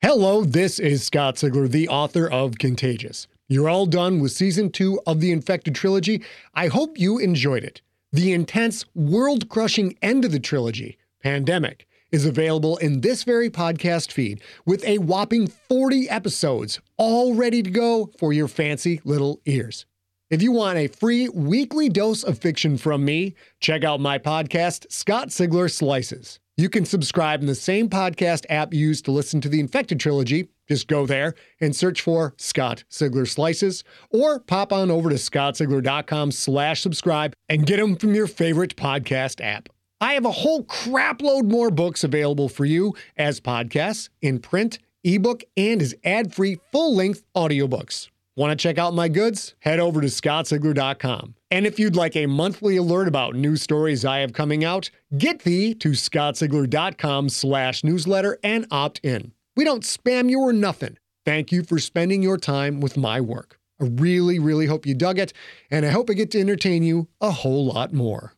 Hello, this is Scott Sigler, the author of Contagious. You're all done with season two of the Infected Trilogy. I hope you enjoyed it. The intense, world crushing end of the trilogy, Pandemic, is available in this very podcast feed with a whopping 40 episodes all ready to go for your fancy little ears. If you want a free weekly dose of fiction from me, check out my podcast, Scott Sigler Slices. You can subscribe in the same podcast app used to listen to the Infected Trilogy. Just go there and search for Scott Sigler Slices, or pop on over to scottsigler.com slash subscribe and get them from your favorite podcast app. I have a whole crapload more books available for you as podcasts, in print, ebook, and as ad-free full-length audiobooks. Want to check out my goods? Head over to scottsigler.com. And if you'd like a monthly alert about new stories I have coming out, get thee to scottsigler.com slash newsletter and opt in. We don't spam you or nothing. Thank you for spending your time with my work. I really, really hope you dug it, and I hope I get to entertain you a whole lot more.